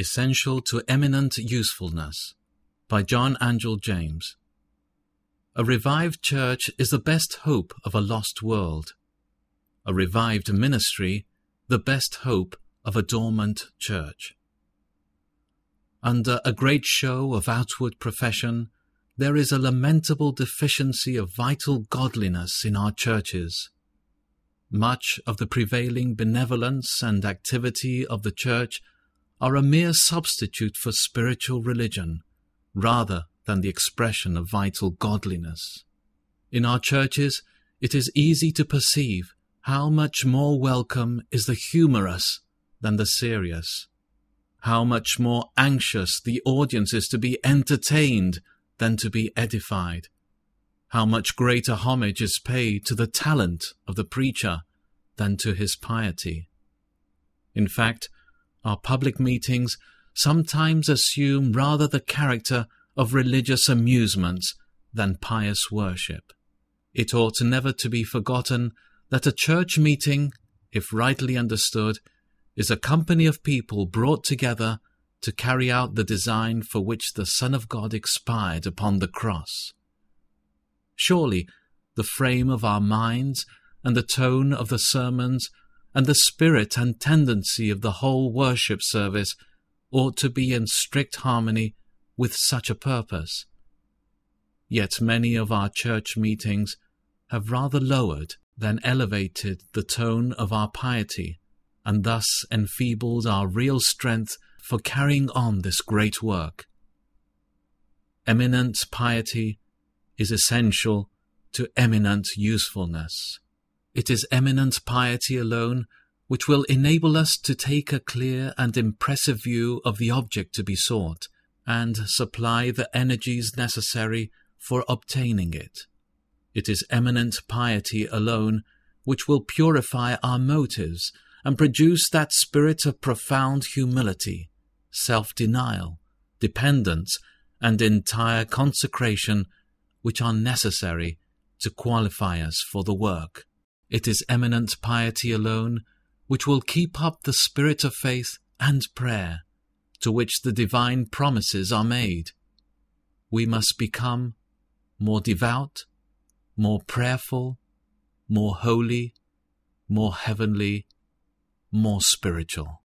Essential to Eminent Usefulness by John Angell James. A revived church is the best hope of a lost world. A revived ministry, the best hope of a dormant church. Under a great show of outward profession, there is a lamentable deficiency of vital godliness in our churches. Much of the prevailing benevolence and activity of the church are a mere substitute for spiritual religion, rather than the expression of vital godliness. In our churches, it is easy to perceive how much more welcome is the humorous than the serious, how much more anxious the audience is to be entertained than to be edified, how much greater homage is paid to the talent of the preacher than to his piety. In fact, our public meetings sometimes assume rather the character of religious amusements than pious worship. It ought never to be forgotten that a church meeting, if rightly understood, is a company of people brought together to carry out the design for which the Son of God expired upon the cross. Surely the frame of our minds and the tone of the sermons and the spirit and tendency of the whole worship service ought to be in strict harmony with such a purpose. Yet many of our church meetings have rather lowered than elevated the tone of our piety, and thus enfeebled our real strength for carrying on this great work. Eminent piety is essential to eminent usefulness. It is eminent piety alone which will enable us to take a clear and impressive view of the object to be sought, and supply the energies necessary for obtaining it. It is eminent piety alone which will purify our motives and produce that spirit of profound humility, self denial, dependence, and entire consecration which are necessary to qualify us for the work. It is eminent piety alone which will keep up the spirit of faith and prayer to which the divine promises are made. We must become more devout, more prayerful, more holy, more heavenly, more spiritual.